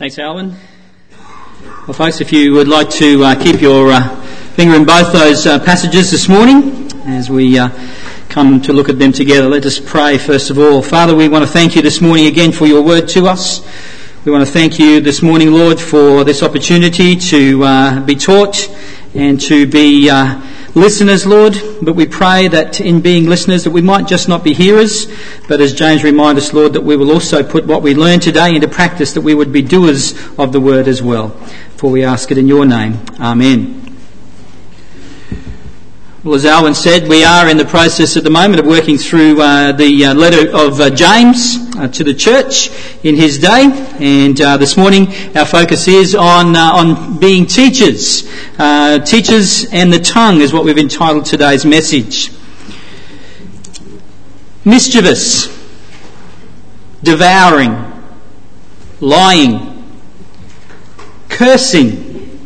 Thanks, Alvin. Well, folks, if you would like to uh, keep your uh, finger in both those uh, passages this morning as we uh, come to look at them together, let us pray first of all. Father, we want to thank you this morning again for your word to us. We want to thank you this morning, Lord, for this opportunity to uh, be taught and to be uh, listeners, Lord, but we pray that in being listeners that we might just not be hearers, but as James reminds us, Lord, that we will also put what we learn today into practice, that we would be doers of the word as well. For we ask it in your name. Amen. Well, as Alwyn said, we are in the process at the moment of working through uh, the uh, letter of uh, James uh, to the church in his day, and uh, this morning our focus is on uh, on being teachers. teachers and the tongue is what we've entitled today's message. Mischievous, devouring, lying, cursing,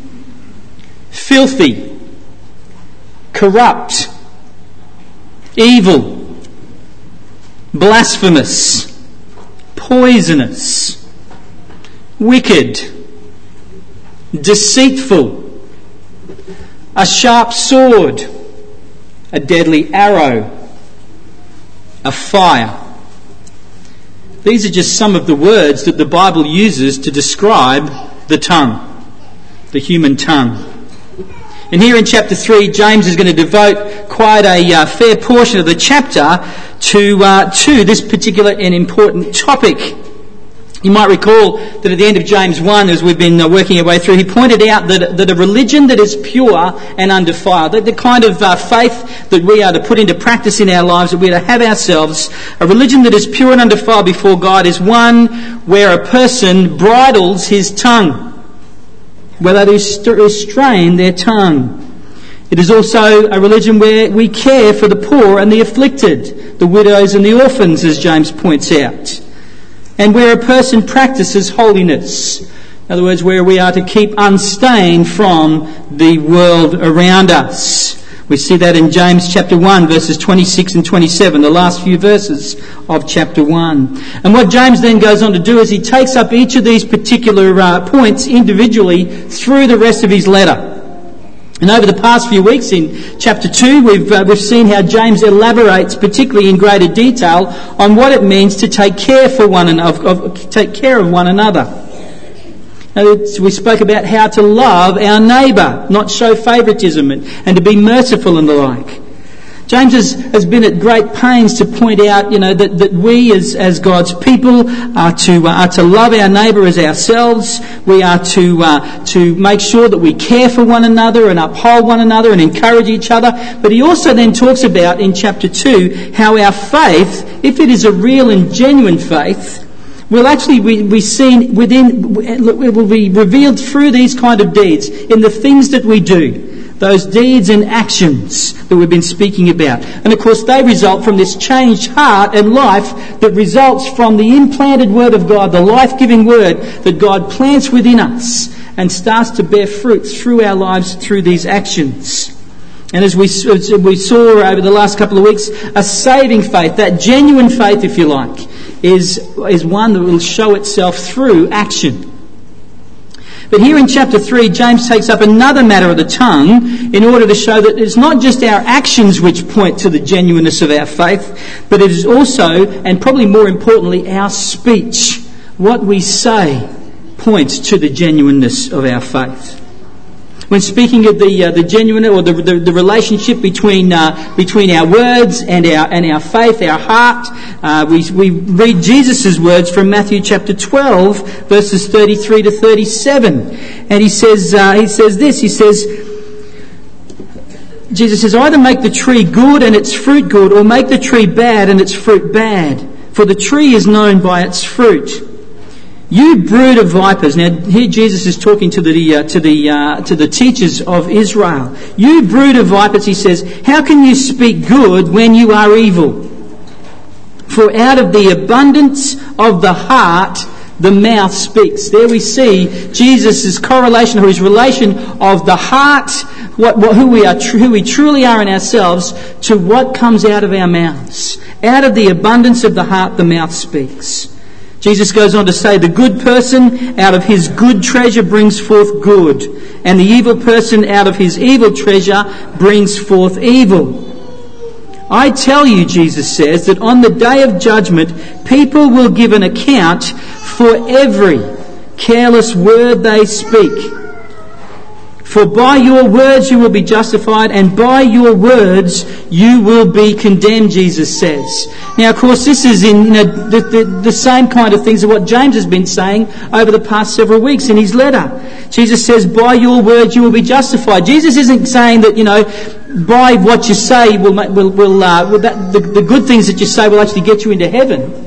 filthy corrupt, evil, blasphemous, poisonous, wicked, deceitful, a sharp sword, a deadly arrow, a fire. These are just some of the words that the Bible uses to describe the tongue, the human tongue. And here in chapter 3, James is going to devote quite a uh, fair portion of the chapter to, uh, to this particular and important topic. You might recall that at the end of James 1, as we've been uh, working our way through, he pointed out that, that a religion that is pure and undefiled, that the kind of uh, faith that we are to put into practice in our lives, that we are to have ourselves, a religion that is pure and undefiled before God is one where a person bridles his tongue where they restrain their tongue. It is also a religion where we care for the poor and the afflicted, the widows and the orphans, as James points out, and where a person practices holiness. In other words, where we are to keep unstained from the world around us. We see that in James chapter 1 verses 26 and 27, the last few verses of chapter 1. And what James then goes on to do is he takes up each of these particular uh, points individually through the rest of his letter. And over the past few weeks in chapter 2, we've, uh, we've seen how James elaborates, particularly in greater detail, on what it means to take care for one and of, of, take care of one another. We spoke about how to love our neighbour, not show favouritism, and, and to be merciful and the like. James has, has been at great pains to point out, you know, that, that we as, as God's people are to, uh, are to love our neighbour as ourselves. We are to, uh, to make sure that we care for one another and uphold one another and encourage each other. But he also then talks about in chapter 2 how our faith, if it is a real and genuine faith, will actually be seen within, it will be revealed through these kind of deeds, in the things that we do. Those deeds and actions that we've been speaking about. And of course, they result from this changed heart and life that results from the implanted Word of God, the life giving Word that God plants within us and starts to bear fruit through our lives through these actions. And as we, as we saw over the last couple of weeks, a saving faith, that genuine faith, if you like, is, is one that will show itself through action. But here in chapter 3, James takes up another matter of the tongue in order to show that it's not just our actions which point to the genuineness of our faith, but it is also, and probably more importantly, our speech. What we say points to the genuineness of our faith. When speaking of the, uh, the genuine or the, the, the relationship between, uh, between our words and our, and our faith, our heart, uh, we, we read Jesus' words from Matthew chapter 12, verses 33 to 37. And he says, uh, he says this, he says, Jesus says, either make the tree good and its fruit good, or make the tree bad and its fruit bad. For the tree is known by its fruit. You brood of vipers. Now, here Jesus is talking to the, uh, to, the, uh, to the teachers of Israel. You brood of vipers, he says, how can you speak good when you are evil? For out of the abundance of the heart, the mouth speaks. There we see Jesus' correlation or his relation of the heart, what, what, who, we are, who we truly are in ourselves, to what comes out of our mouths. Out of the abundance of the heart, the mouth speaks. Jesus goes on to say, the good person out of his good treasure brings forth good, and the evil person out of his evil treasure brings forth evil. I tell you, Jesus says, that on the day of judgment, people will give an account for every careless word they speak. For by your words you will be justified, and by your words you will be condemned, Jesus says. Now, of course, this is in you know, the, the, the, same kind of things of what James has been saying over the past several weeks in his letter. Jesus says, by your words you will be justified. Jesus isn't saying that, you know, by what you say will, will, will, uh, that, the, the good things that you say will actually get you into heaven.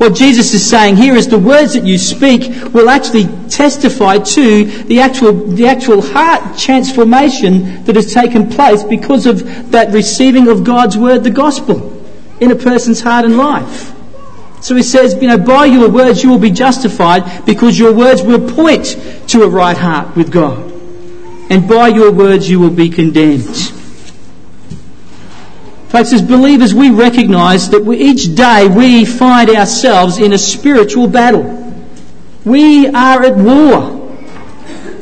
What Jesus is saying here is the words that you speak will actually testify to the actual, the actual heart transformation that has taken place because of that receiving of God's word, the gospel, in a person's heart and life. So he says, you know, by your words you will be justified because your words will point to a right heart with God. And by your words you will be condemned. Folks, as believers, we recognise that we, each day we find ourselves in a spiritual battle. We are at war.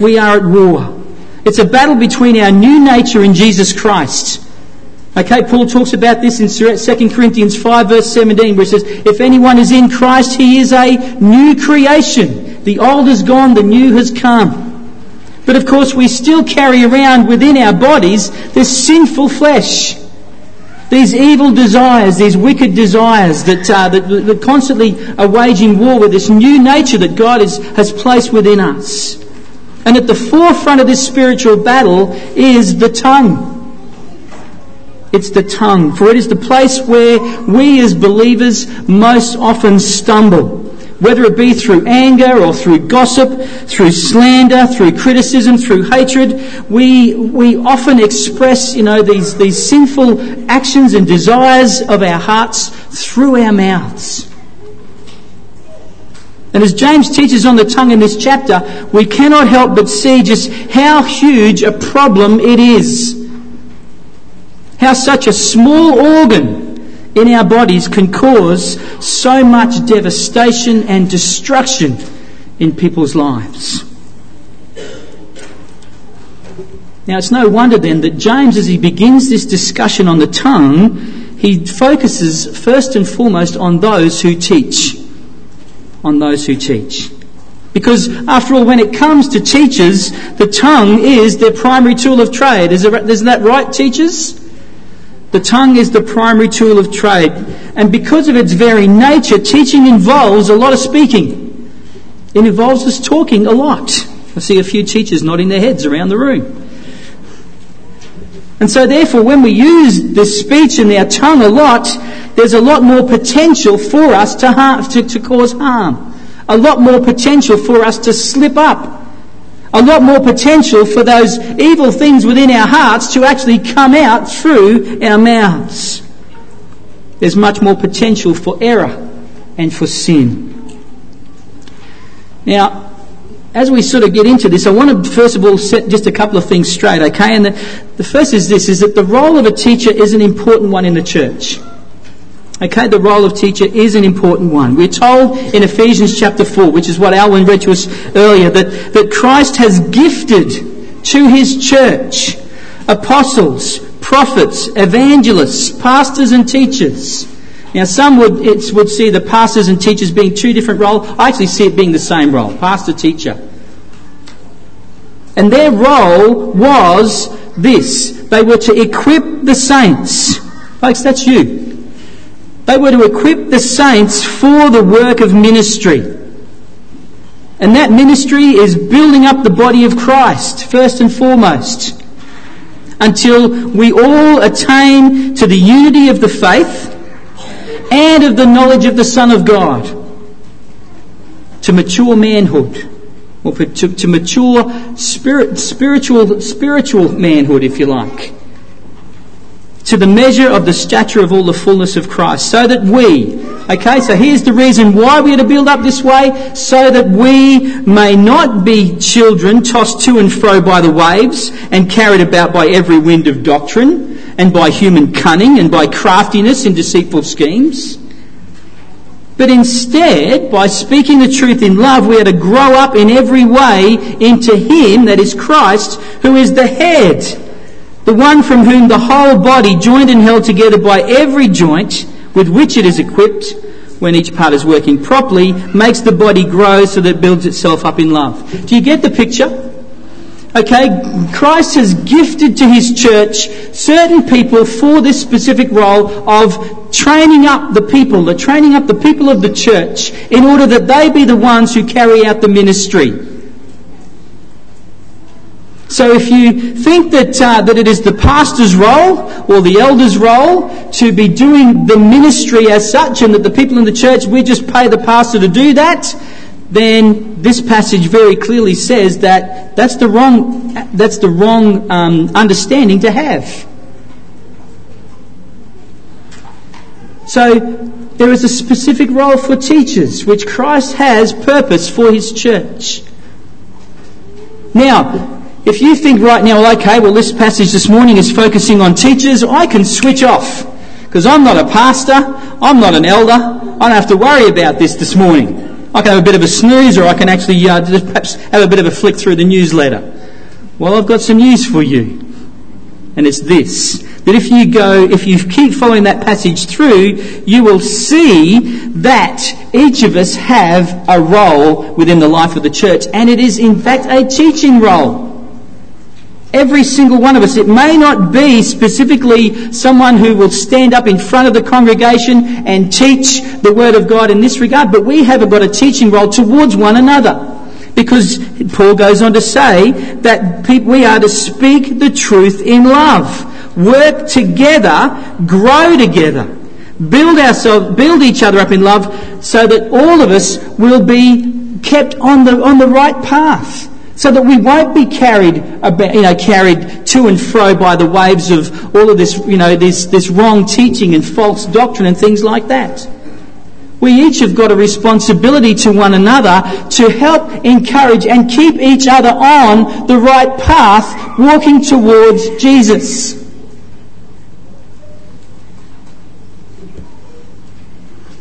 We are at war. It's a battle between our new nature in Jesus Christ. Okay, Paul talks about this in 2 Corinthians 5 verse 17 where he says, If anyone is in Christ, he is a new creation. The old is gone, the new has come. But of course, we still carry around within our bodies this sinful flesh. These evil desires, these wicked desires that, uh, that, that constantly are waging war with this new nature that God is, has placed within us. And at the forefront of this spiritual battle is the tongue. It's the tongue, for it is the place where we as believers most often stumble whether it be through anger or through gossip, through slander, through criticism, through hatred, we, we often express, you know, these, these sinful actions and desires of our hearts through our mouths. And as James teaches on the tongue in this chapter, we cannot help but see just how huge a problem it is. How such a small organ in our bodies can cause so much devastation and destruction in people's lives. Now, it's no wonder then that James, as he begins this discussion on the tongue, he focuses first and foremost on those who teach. On those who teach. Because, after all, when it comes to teachers, the tongue is their primary tool of trade. Isn't that right, teachers? The tongue is the primary tool of trade. And because of its very nature, teaching involves a lot of speaking. It involves us talking a lot. I see a few teachers nodding their heads around the room. And so therefore, when we use this speech and our tongue a lot, there's a lot more potential for us to, harm, to, to cause harm. A lot more potential for us to slip up a lot more potential for those evil things within our hearts to actually come out through our mouths. There's much more potential for error and for sin. Now, as we sort of get into this, I want to first of all set just a couple of things straight, okay? And the, the first is this, is that the role of a teacher is an important one in the church. Okay, the role of teacher is an important one. We're told in Ephesians chapter 4, which is what Alwyn read to us earlier, that, that Christ has gifted to his church apostles, prophets, evangelists, pastors and teachers. Now some would, would see the pastors and teachers being two different roles. I actually see it being the same role, pastor, teacher. And their role was this. They were to equip the saints. Folks, that's you. They were to equip the saints for the work of ministry. And that ministry is building up the body of Christ, first and foremost, until we all attain to the unity of the faith and of the knowledge of the Son of God, to mature manhood, or to, to mature spirit, spiritual, spiritual manhood, if you like to the measure of the stature of all the fullness of Christ, so that we, okay, so here's the reason why we are to build up this way, so that we may not be children tossed to and fro by the waves and carried about by every wind of doctrine and by human cunning and by craftiness in deceitful schemes. But instead, by speaking the truth in love, we are to grow up in every way into Him, that is Christ, who is the head, the one from whom the whole body, joined and held together by every joint with which it is equipped, when each part is working properly, makes the body grow so that it builds itself up in love. Do you get the picture? Okay, Christ has gifted to his church certain people for this specific role of training up the people, the training up the people of the church in order that they be the ones who carry out the ministry. So if you think that, uh, that it is the pastor's role or the elder's role to be doing the ministry as such and that the people in the church, we just pay the pastor to do that, then this passage very clearly says that that's the wrong, that's the wrong um, understanding to have. So there is a specific role for teachers, which Christ has purpose for his church. Now, if you think right now, well, okay, well, this passage this morning is focusing on teachers, I can switch off because I'm not a pastor, I'm not an elder, I don't have to worry about this this morning. I can have a bit of a snooze or I can actually uh, just perhaps have a bit of a flick through the newsletter. Well, I've got some news for you. And it's this. That if you go, if you keep following that passage through, you will see that each of us have a role within the life of the church. And it is in fact a teaching role. Every single one of us. It may not be specifically someone who will stand up in front of the congregation and teach the Word of God in this regard, but we have got a teaching role towards one another. Because Paul goes on to say that we are to speak the truth in love, work together, grow together, build ourselves, build each other up in love so that all of us will be kept on the, on the right path so that we won't be carried, you know, carried to and fro by the waves of all of this, you know, this, this wrong teaching and false doctrine and things like that. We each have got a responsibility to one another to help encourage and keep each other on the right path, walking towards Jesus.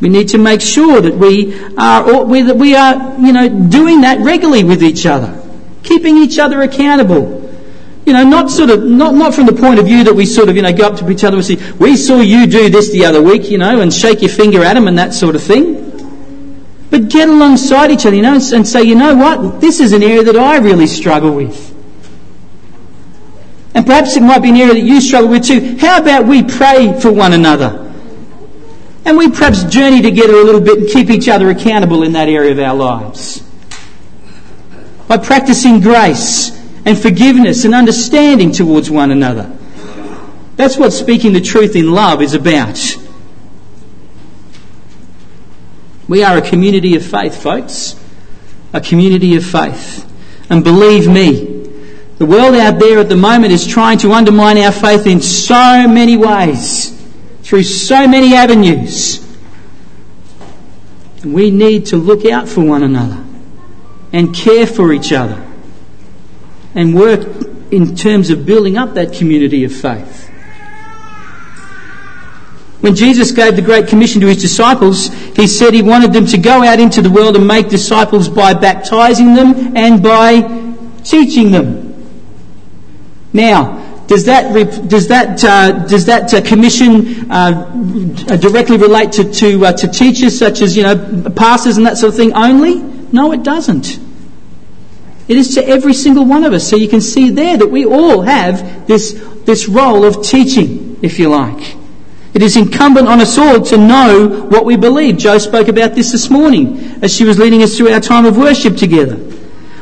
We need to make sure that we are, that we are, you know, doing that regularly with each other keeping each other accountable. You know, not sort of, not, not from the point of view that we sort of, you know, go up to each other and say, we saw you do this the other week, you know, and shake your finger at them and that sort of thing. But get alongside each other, you know, and say, you know what, this is an area that I really struggle with. And perhaps it might be an area that you struggle with too. How about we pray for one another? And we perhaps journey together a little bit and keep each other accountable in that area of our lives by practicing grace and forgiveness and understanding towards one another. That's what speaking the truth in love is about. We are a community of faith, folks. A community of faith. And believe me, the world out there at the moment is trying to undermine our faith in so many ways, through so many avenues. And we need to look out for one another and care for each other and work in terms of building up that community of faith. When Jesus gave the Great Commission to his disciples, he said he wanted them to go out into the world and make disciples by baptizing them and by teaching them. Now, does that does that uh, does that uh, commission uh, directly relate to to, uh, to teachers such as you know pastors and that sort of thing only? No, it doesn't. It is to every single one of us. So you can see there that we all have this, this role of teaching, if you like. It is incumbent on us all to know what we believe. Joe spoke about this this morning as she was leading us through our time of worship together.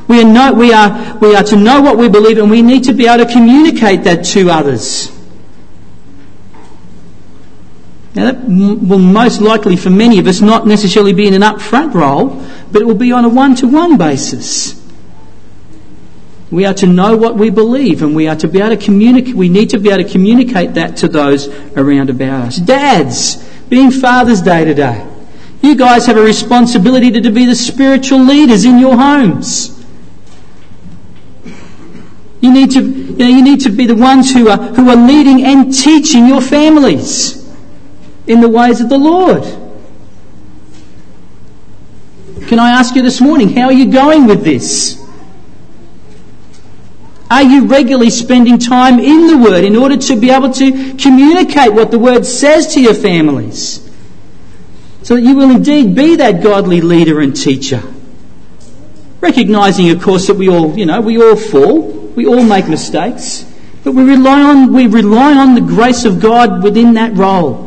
We are, we, are, we are to know what we believe and we need to be able to communicate that to others. Now, that will most likely, for many of us, not necessarily be in an upfront role, but it will be on a one to one basis. We are to know what we believe and we are to be able to communicate, we need to be able to communicate that to those around about us. Dads, being Father's Day today, you guys have a responsibility to, to be the spiritual leaders in your homes. You need to, you, know, you need to be the ones who are, who are leading and teaching your families in the ways of the Lord. Can I ask you this morning, how are you going with this? Are you regularly spending time in the Word in order to be able to communicate what the Word says to your families? So that you will indeed be that godly leader and teacher. Recognizing, of course, that we all, you know, we all fall, we all make mistakes, but we rely on, we rely on the grace of God within that role.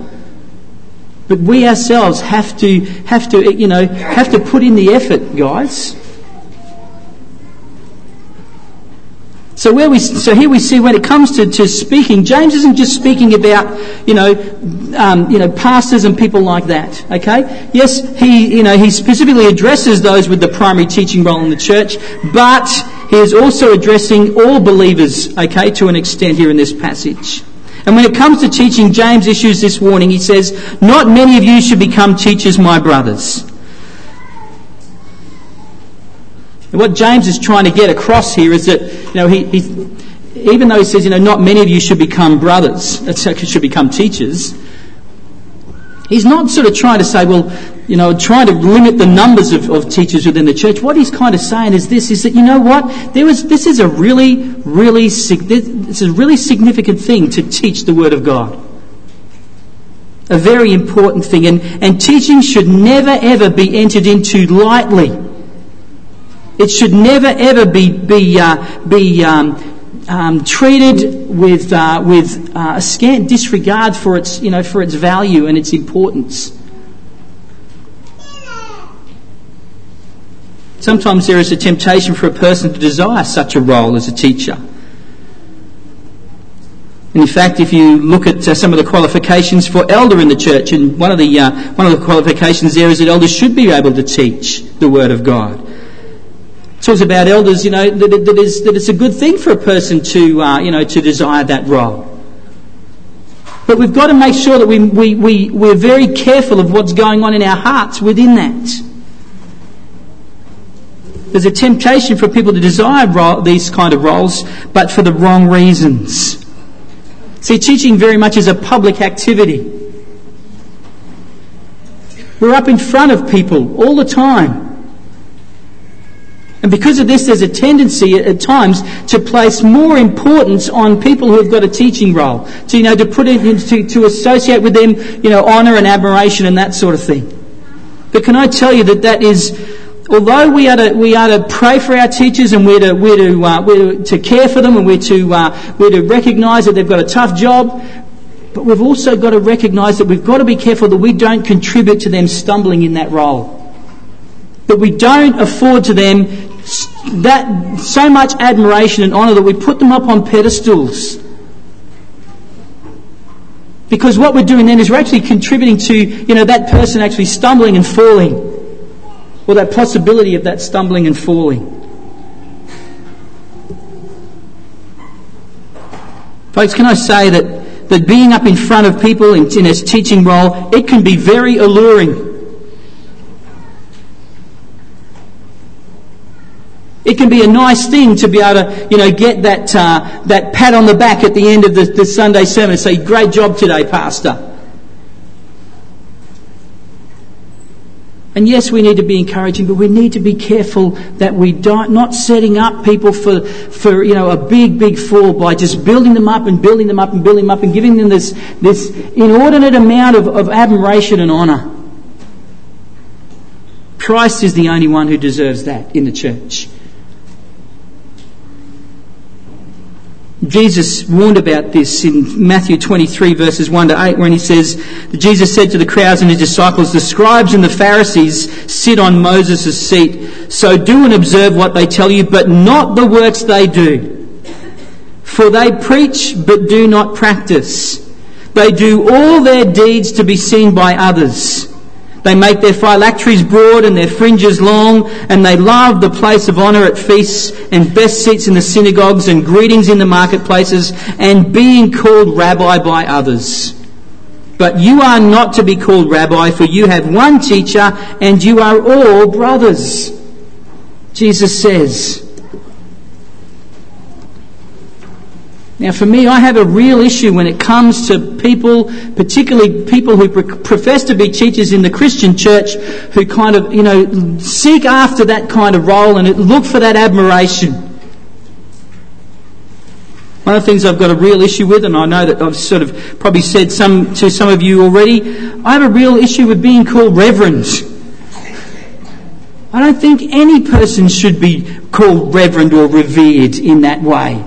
But we ourselves have to, have to, you know, have to put in the effort, guys. So where we, so here we see when it comes to, to speaking, James isn't just speaking about, you know, um, you know, pastors and people like that. Okay? Yes, he, you know, he specifically addresses those with the primary teaching role in the church, but he is also addressing all believers, okay, to an extent here in this passage. And when it comes to teaching, James issues this warning. He says, Not many of you should become teachers, my brothers. And what James is trying to get across here is that, you know, he, even though he says, you know, not many of you should become brothers, uh, should become teachers, he's not sort of trying to say, well, you know, trying to limit the numbers of, of teachers within the church. What he's kind of saying is this, is that, you know what, there is, this is a really, really, it's a really significant thing to teach the Word of God. A very important thing. And, and teaching should never ever be entered into lightly. It should never ever be, be, uh, be um, um, treated with, uh, with uh, a scant disregard for its, you know, for its value and its importance. Sometimes there is a temptation for a person to desire such a role as a teacher. And in fact, if you look at uh, some of the qualifications for elder in the church, and one of the uh, one of the qualifications there is that elders should be able to teach the word of God talks about elders, you know, that, that, is, that it's a good thing for a person to, uh, you know, to desire that role. But we've got to make sure that we, we, we, we're very careful of what's going on in our hearts within that. There's a temptation for people to desire role, these kind of roles, but for the wrong reasons. See, teaching very much is a public activity. We're up in front of people all the time. And because of this, there's a tendency at times to place more importance on people who have got a teaching role. To, you know, to put it, to, to associate with them, you know, honour and admiration and that sort of thing. But can I tell you that that is, although we are to, we are to pray for our teachers and we're to, we're to, uh, we're to care for them and we're to, uh, we're to recognise that they've got a tough job, but we've also got to recognise that we've got to be careful that we don't contribute to them stumbling in that role. That we don't afford to them that so much admiration and honour that we put them up on pedestals. Because what we're doing then is we're actually contributing to, you know, that person actually stumbling and falling. Or that possibility of that stumbling and falling. Folks, can I say that, that being up in front of people in, in teaching role, it can be very alluring. It can be a nice thing to be able to, you know, get that, uh, that pat on the back at the end of the, the Sunday sermon and say, great job today, Pastor. And yes, we need to be encouraging, but we need to be careful that we don't, not setting up people for, for, you know, a big, big fall by just building them up and building them up and building them up and giving them this, this inordinate amount of, of admiration and honour. Christ is the only one who deserves that in the church. Jesus warned about this in Matthew 23 verses 1 to 8 when he says, Jesus said to the crowds and his disciples, the scribes and the Pharisees sit on Moses' seat. So do and observe what they tell you, but not the works they do. For they preach, but do not practice. They do all their deeds to be seen by others. They make their phylacteries broad and their fringes long, and they love the place of honour at feasts and best seats in the synagogues and greetings in the marketplaces and being called rabbi by others. But you are not to be called rabbi, for you have one teacher and you are all brothers. Jesus says. Now, for me, I have a real issue when it comes to people, particularly people who profess to be teachers in the Christian church, who kind of, you know, seek after that kind of role and look for that admiration. One of the things I've got a real issue with, and I know that I've sort of probably said some to some of you already, I have a real issue with being called reverend. I don't think any person should be called reverend or revered in that way.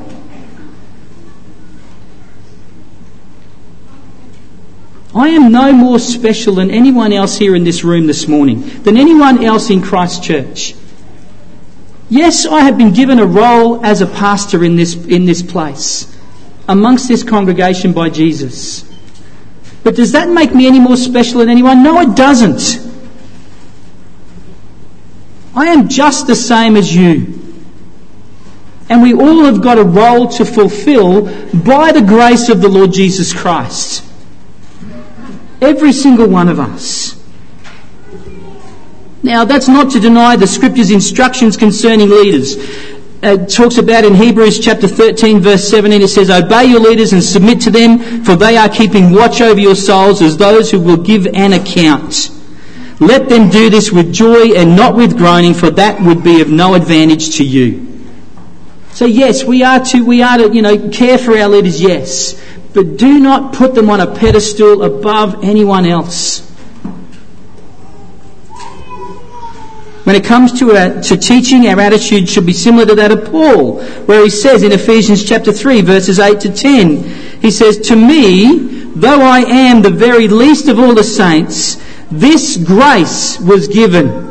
I am no more special than anyone else here in this room this morning, than anyone else in Christ Church. Yes, I have been given a role as a pastor in this, in this place, amongst this congregation by Jesus. But does that make me any more special than anyone? No, it doesn't. I am just the same as you. And we all have got a role to fulfill by the grace of the Lord Jesus Christ. Every single one of us. Now, that's not to deny the scripture's instructions concerning leaders. It talks about in Hebrews chapter 13 verse 17, it says, Obey your leaders and submit to them, for they are keeping watch over your souls as those who will give an account. Let them do this with joy and not with groaning, for that would be of no advantage to you. So yes, we are to, we are to, you know, care for our leaders, yes but do not put them on a pedestal above anyone else. When it comes to, uh, to teaching, our attitude should be similar to that of Paul, where he says in Ephesians chapter 3, verses 8 to 10, he says, To me, though I am the very least of all the saints, this grace was given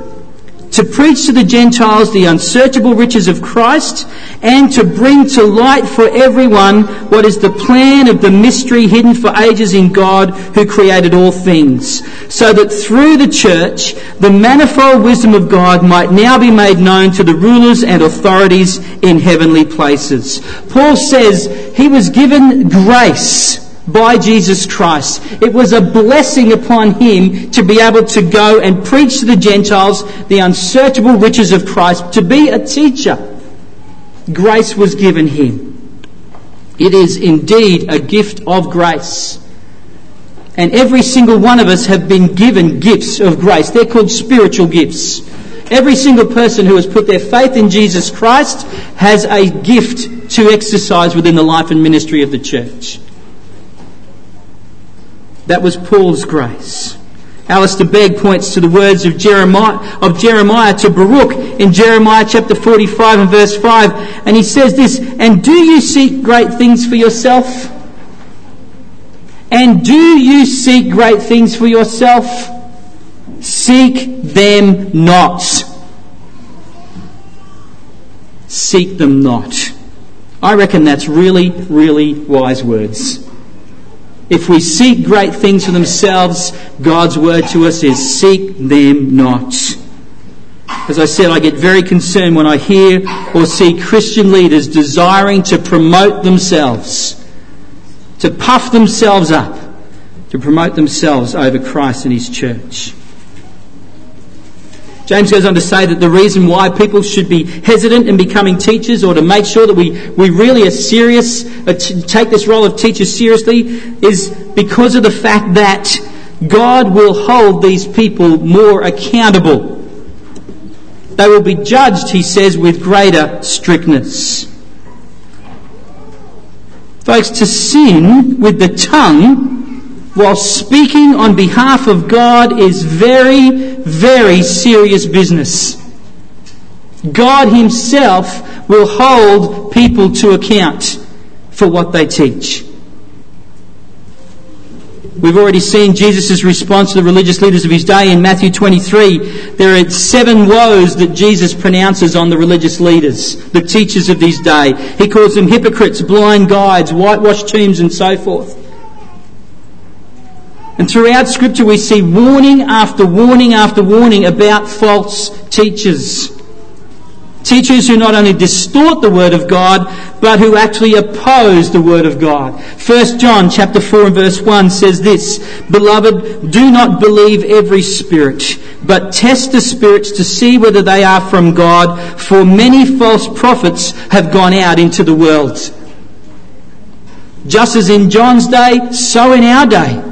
to preach to the Gentiles the unsearchable riches of Christ and to bring to light for everyone what is the plan of the mystery hidden for ages in God who created all things, so that through the church the manifold wisdom of God might now be made known to the rulers and authorities in heavenly places. Paul says he was given grace by Jesus Christ. It was a blessing upon him to be able to go and preach to the Gentiles the unsearchable riches of Christ, to be a teacher. Grace was given him. It is indeed a gift of grace. And every single one of us have been given gifts of grace. They're called spiritual gifts. Every single person who has put their faith in Jesus Christ has a gift to exercise within the life and ministry of the church. That was Paul's grace. Alistair Begg points to the words of Jeremiah, of Jeremiah to Baruch in Jeremiah chapter 45 and verse 5. And he says this, And do you seek great things for yourself? And do you seek great things for yourself? Seek them not. Seek them not. I reckon that's really, really wise words. If we seek great things for themselves, God's word to us is seek them not. As I said, I get very concerned when I hear or see Christian leaders desiring to promote themselves, to puff themselves up, to promote themselves over Christ and His church. James goes on to say that the reason why people should be hesitant in becoming teachers or to make sure that we, we really are serious, uh, take this role of teacher seriously, is because of the fact that God will hold these people more accountable. They will be judged, he says, with greater strictness. Folks, to sin with the tongue while speaking on behalf of God is very, very serious business. God Himself will hold people to account for what they teach. We've already seen Jesus' response to the religious leaders of his day in Matthew 23. There are seven woes that Jesus pronounces on the religious leaders, the teachers of his day. He calls them hypocrites, blind guides, whitewashed tombs, and so forth. And throughout Scripture, we see warning after warning after warning about false teachers. Teachers who not only distort the Word of God, but who actually oppose the Word of God. 1 John chapter 4 and verse 1 says this, Beloved, do not believe every spirit, but test the spirits to see whether they are from God, for many false prophets have gone out into the world. Just as in John's day, so in our day.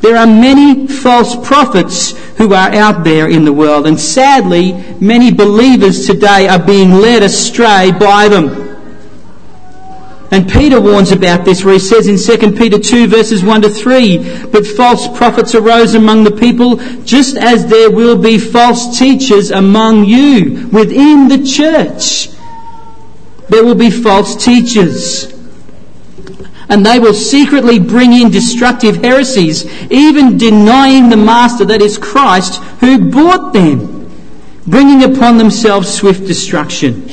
There are many false prophets who are out there in the world, and sadly, many believers today are being led astray by them. And Peter warns about this where he says in 2 Peter 2 verses 1 to 3, But false prophets arose among the people, just as there will be false teachers among you within the church. There will be false teachers and they will secretly bring in destructive heresies, even denying the Master, that is Christ, who bought them, bringing upon themselves swift destruction.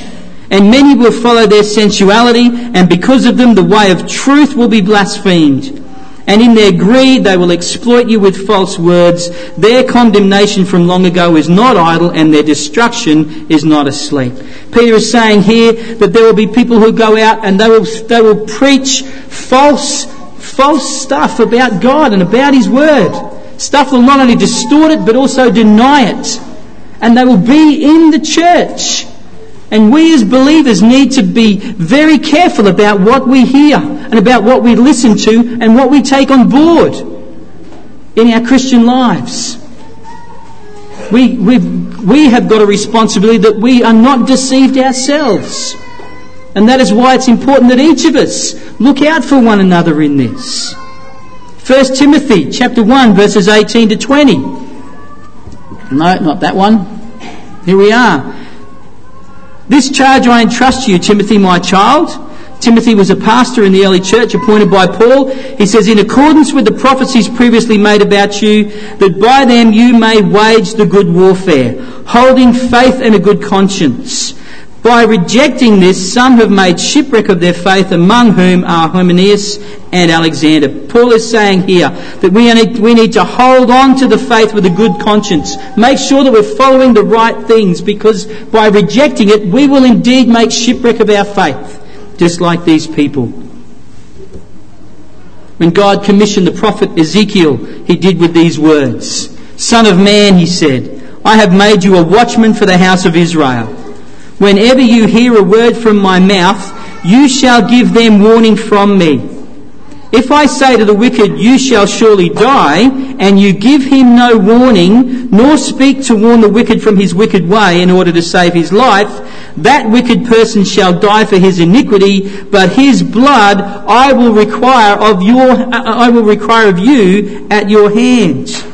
And many will follow their sensuality, and because of them the way of truth will be blasphemed. And in their greed they will exploit you with false words. Their condemnation from long ago is not idle, and their destruction is not asleep. Peter is saying here that there will be people who go out and they will, they will preach false, false stuff about God and about His Word. Stuff will not only distort it, but also deny it. And they will be in the church. And we as believers need to be very careful about what we hear and about what we listen to and what we take on board in our Christian lives. We, we have got a responsibility that we are not deceived ourselves. And that is why it's important that each of us look out for one another in this. 1 Timothy chapter 1 verses 18 to 20. No, not that one. Here we are. This charge I entrust to you, Timothy, my child. Timothy was a pastor in the early church appointed by Paul. He says, in accordance with the prophecies previously made about you, that by them you may wage the good warfare, holding faith and a good conscience. By rejecting this, some have made shipwreck of their faith, among whom are Hymenaeus and Alexander. Paul is saying here that we need, we need to hold on to the faith with a good conscience. Make sure that we're following the right things, because by rejecting it, we will indeed make shipwreck of our faith, just like these people. When God commissioned the prophet Ezekiel, he did with these words Son of man, he said, I have made you a watchman for the house of Israel. Whenever you hear a word from my mouth, you shall give them warning from me. If I say to the wicked, you shall surely die, and you give him no warning, nor speak to warn the wicked from his wicked way in order to save his life, that wicked person shall die for his iniquity, but his blood I will require of your, uh, uh, I will require of you at your hands.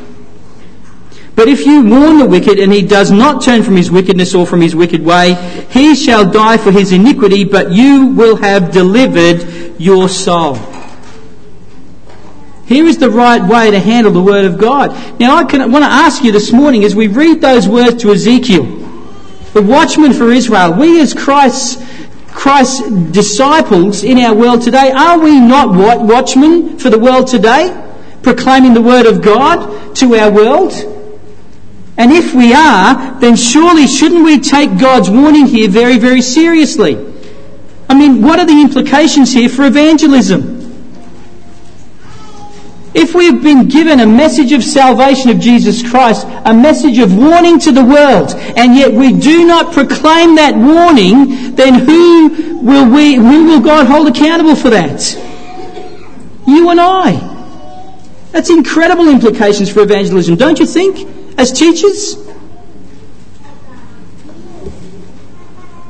But if you warn the wicked and he does not turn from his wickedness or from his wicked way, he shall die for his iniquity, but you will have delivered your soul. Here is the right way to handle the Word of God. Now, I can, want to ask you this morning as we read those words to Ezekiel, the watchman for Israel, we as Christ's, Christ's disciples in our world today, are we not watchmen for the world today? Proclaiming the Word of God to our world? And if we are, then surely shouldn't we take God's warning here very, very seriously? I mean, what are the implications here for evangelism? If we have been given a message of salvation of Jesus Christ, a message of warning to the world, and yet we do not proclaim that warning, then who will we, who will God hold accountable for that? You and I. That's incredible implications for evangelism, don't you think? As teachers?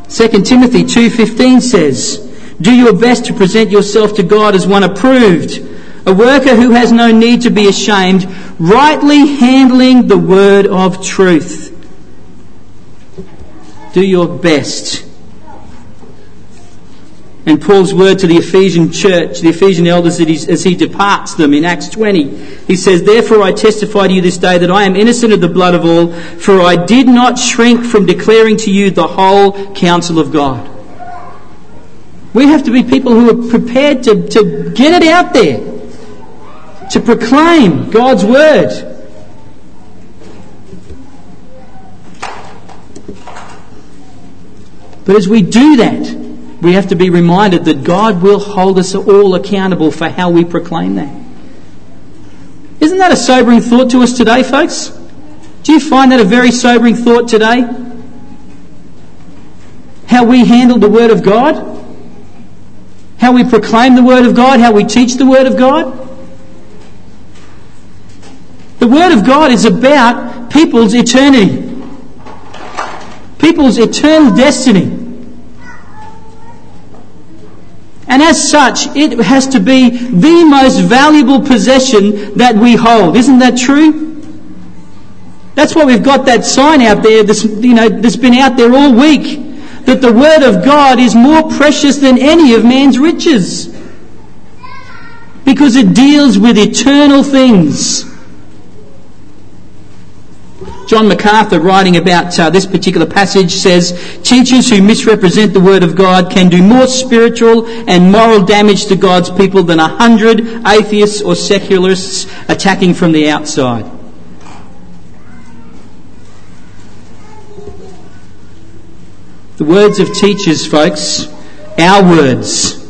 2 Timothy 2:15 says, "Do your best to present yourself to God as one approved, a worker who has no need to be ashamed, rightly handling the word of truth." Do your best and Paul's word to the Ephesian church, the Ephesian elders, as he departs them in Acts 20. He says, Therefore I testify to you this day that I am innocent of the blood of all, for I did not shrink from declaring to you the whole counsel of God. We have to be people who are prepared to, to get it out there, to proclaim God's word. But as we do that, we have to be reminded that God will hold us all accountable for how we proclaim that. Isn't that a sobering thought to us today, folks? Do you find that a very sobering thought today? How we handle the Word of God? how we proclaim the Word of God, how we teach the Word of God. The Word of God is about people's eternity, people's eternal destiny. And as such, it has to be the most valuable possession that we hold. Isn't that true? That's why we've got that sign out there that's, you know, that's been out there all week. That the Word of God is more precious than any of man's riches. Because it deals with eternal things. John MacArthur, writing about uh, this particular passage, says teachers who misrepresent the Word of God can do more spiritual and moral damage to God's people than a hundred atheists or secularists attacking from the outside. The words of teachers, folks, our words,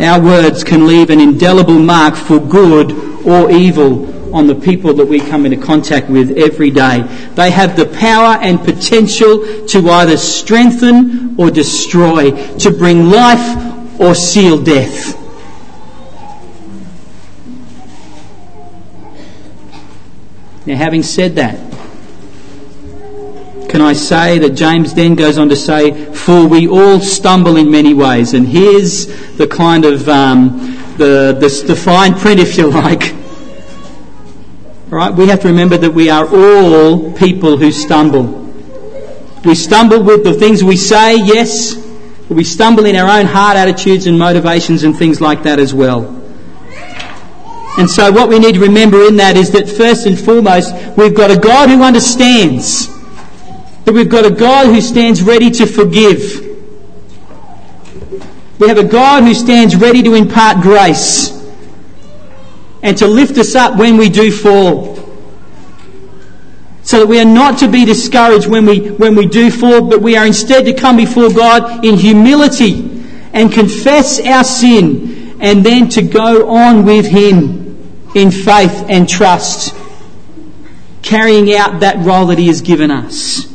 our words can leave an indelible mark for good or evil on the people that we come into contact with every day. They have the power and potential to either strengthen or destroy, to bring life or seal death. Now, having said that, can I say that James then goes on to say, For we all stumble in many ways. And here's the kind of um, the, the, the fine print, if you like. All right, we have to remember that we are all people who stumble. We stumble with the things we say, yes, but we stumble in our own heart attitudes and motivations and things like that as well. And so what we need to remember in that is that first and foremost, we've got a God who understands. That we've got a God who stands ready to forgive. We have a God who stands ready to impart grace and to lift us up when we do fall. So that we are not to be discouraged when we, when we do fall, but we are instead to come before God in humility and confess our sin and then to go on with Him in faith and trust, carrying out that role that He has given us.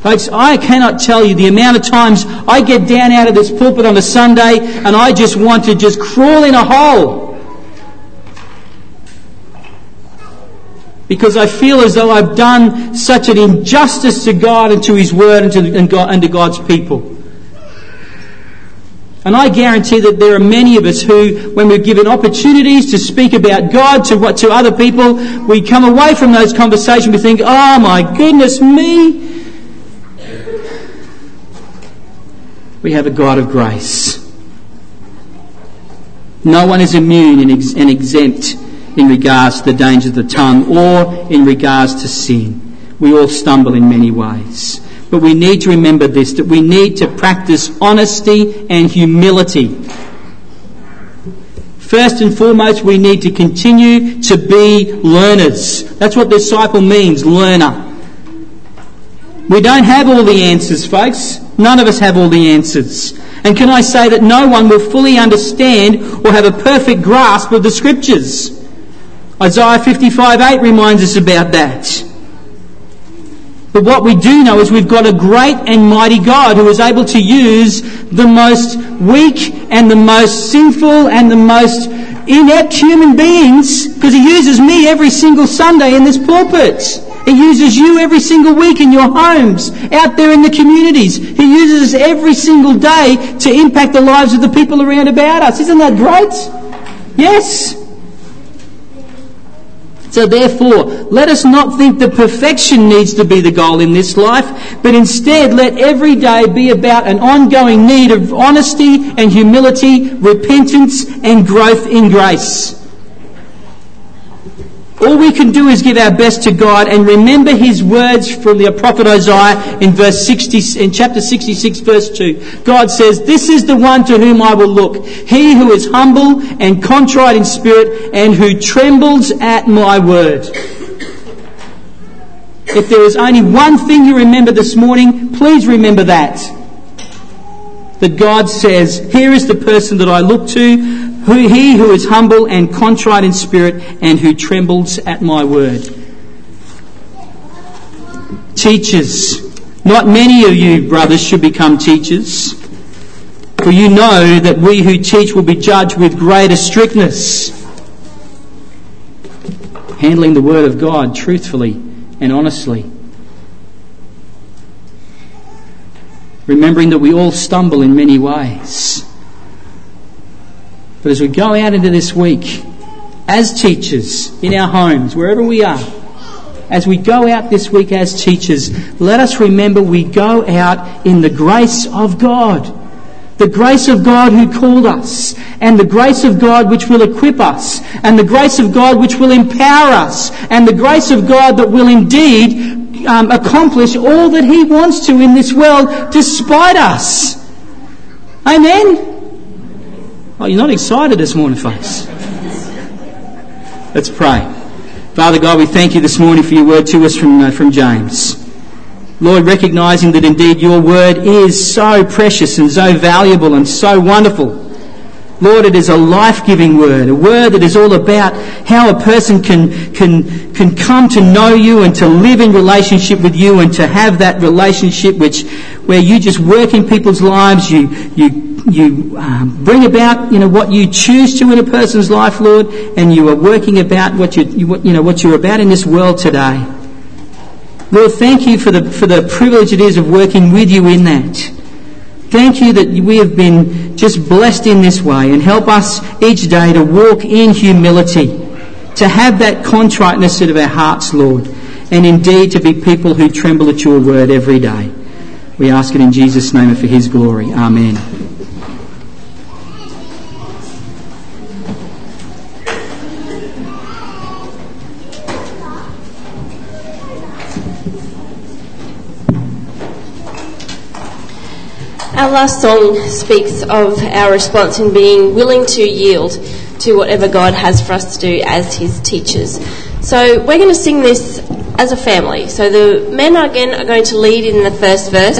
Folks, I cannot tell you the amount of times I get down out of this pulpit on a Sunday and I just want to just crawl in a hole. Because I feel as though I've done such an injustice to God and to His Word and to, and, God, and to God's people. And I guarantee that there are many of us who, when we're given opportunities to speak about God to, to other people, we come away from those conversations, we think, oh my goodness me, we have a God of grace. No one is immune and exempt in regards to the danger of the tongue or in regards to sin. We all stumble in many ways. But we need to remember this, that we need to practice honesty and humility. First and foremost, we need to continue to be learners. That's what disciple means, learner. We don't have all the answers, folks. None of us have all the answers. And can I say that no one will fully understand or have a perfect grasp of the scriptures? Isaiah 55 8 reminds us about that. But what we do know is we've got a great and mighty God who is able to use the most weak and the most sinful and the most inept human beings, because he uses me every single Sunday in this pulpit. He uses you every single week in your homes, out there in the communities. He uses us every single day to impact the lives of the people around about us. Isn't that great? Yes. So therefore, let us not think that perfection needs to be the goal in this life, but instead let every day be about an ongoing need of honesty and humility, repentance and growth in grace. All we can do is give our best to God and remember his words from the prophet Isaiah in verse 60, in chapter 66 verse 2. God says, this is the one to whom I will look. He who is humble and contrite in spirit and who trembles at my word. If there is only one thing you remember this morning, please remember that. That God says, here is the person that I look to who, he who is humble and contrite in spirit and who trembles at my word. Teachers. Not many of you, brothers, should become teachers. For you know that we who teach will be judged with greater strictness. Handling the Word of God truthfully and honestly. Remembering that we all stumble in many ways. But as we go out into this week, as teachers, in our homes, wherever we are, as we go out this week as teachers, let us remember we go out in the grace of God. The grace of God who called us, and the grace of God which will equip us, and the grace of God which will empower us, and the grace of God that will indeed um, accomplish all that He wants to in this world despite us. Amen? Oh, you're not excited this morning, folks. Let's pray. Father God, we thank you this morning for your word to us from, uh, from James. Lord, recognizing that indeed your word is so precious and so valuable and so wonderful. Lord, it is a life-giving word, a word that is all about how a person can, can, can come to know you and to live in relationship with you and to have that relationship which, where you just work in people's lives, you, you you um, bring about, you know, what you choose to in a person's life, Lord, and you are working about what you, you, you know, what you're about in this world today. Lord, thank you for the, for the privilege it is of working with you in that. Thank you that we have been just blessed in this way and help us each day to walk in humility, to have that contriteness out of our hearts, Lord, and indeed to be people who tremble at your word every day. We ask it in Jesus' name and for his glory. Amen. Last song speaks of our response in being willing to yield to whatever God has for us to do as His teachers. So we're going to sing this as a family. So the men again are going to lead in the first verse.